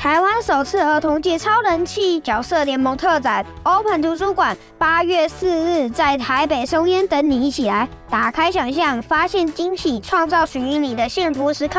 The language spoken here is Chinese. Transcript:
台湾首次儿童界超人气角色联盟特展 Open 图书馆，八月四日在台北松烟等你一起来，打开想象，发现惊喜，创造属于你的幸福时刻。